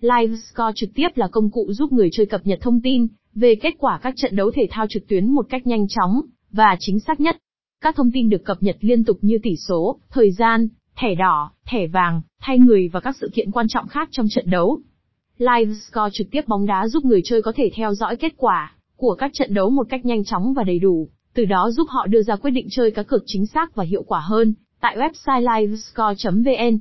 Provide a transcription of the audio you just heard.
LiveScore trực tiếp là công cụ giúp người chơi cập nhật thông tin về kết quả các trận đấu thể thao trực tuyến một cách nhanh chóng và chính xác nhất. Các thông tin được cập nhật liên tục như tỷ số, thời gian, thẻ đỏ, thẻ vàng, thay người và các sự kiện quan trọng khác trong trận đấu. LiveScore trực tiếp bóng đá giúp người chơi có thể theo dõi kết quả của các trận đấu một cách nhanh chóng và đầy đủ, từ đó giúp họ đưa ra quyết định chơi cá cược chính xác và hiệu quả hơn. Tại website livescore.vn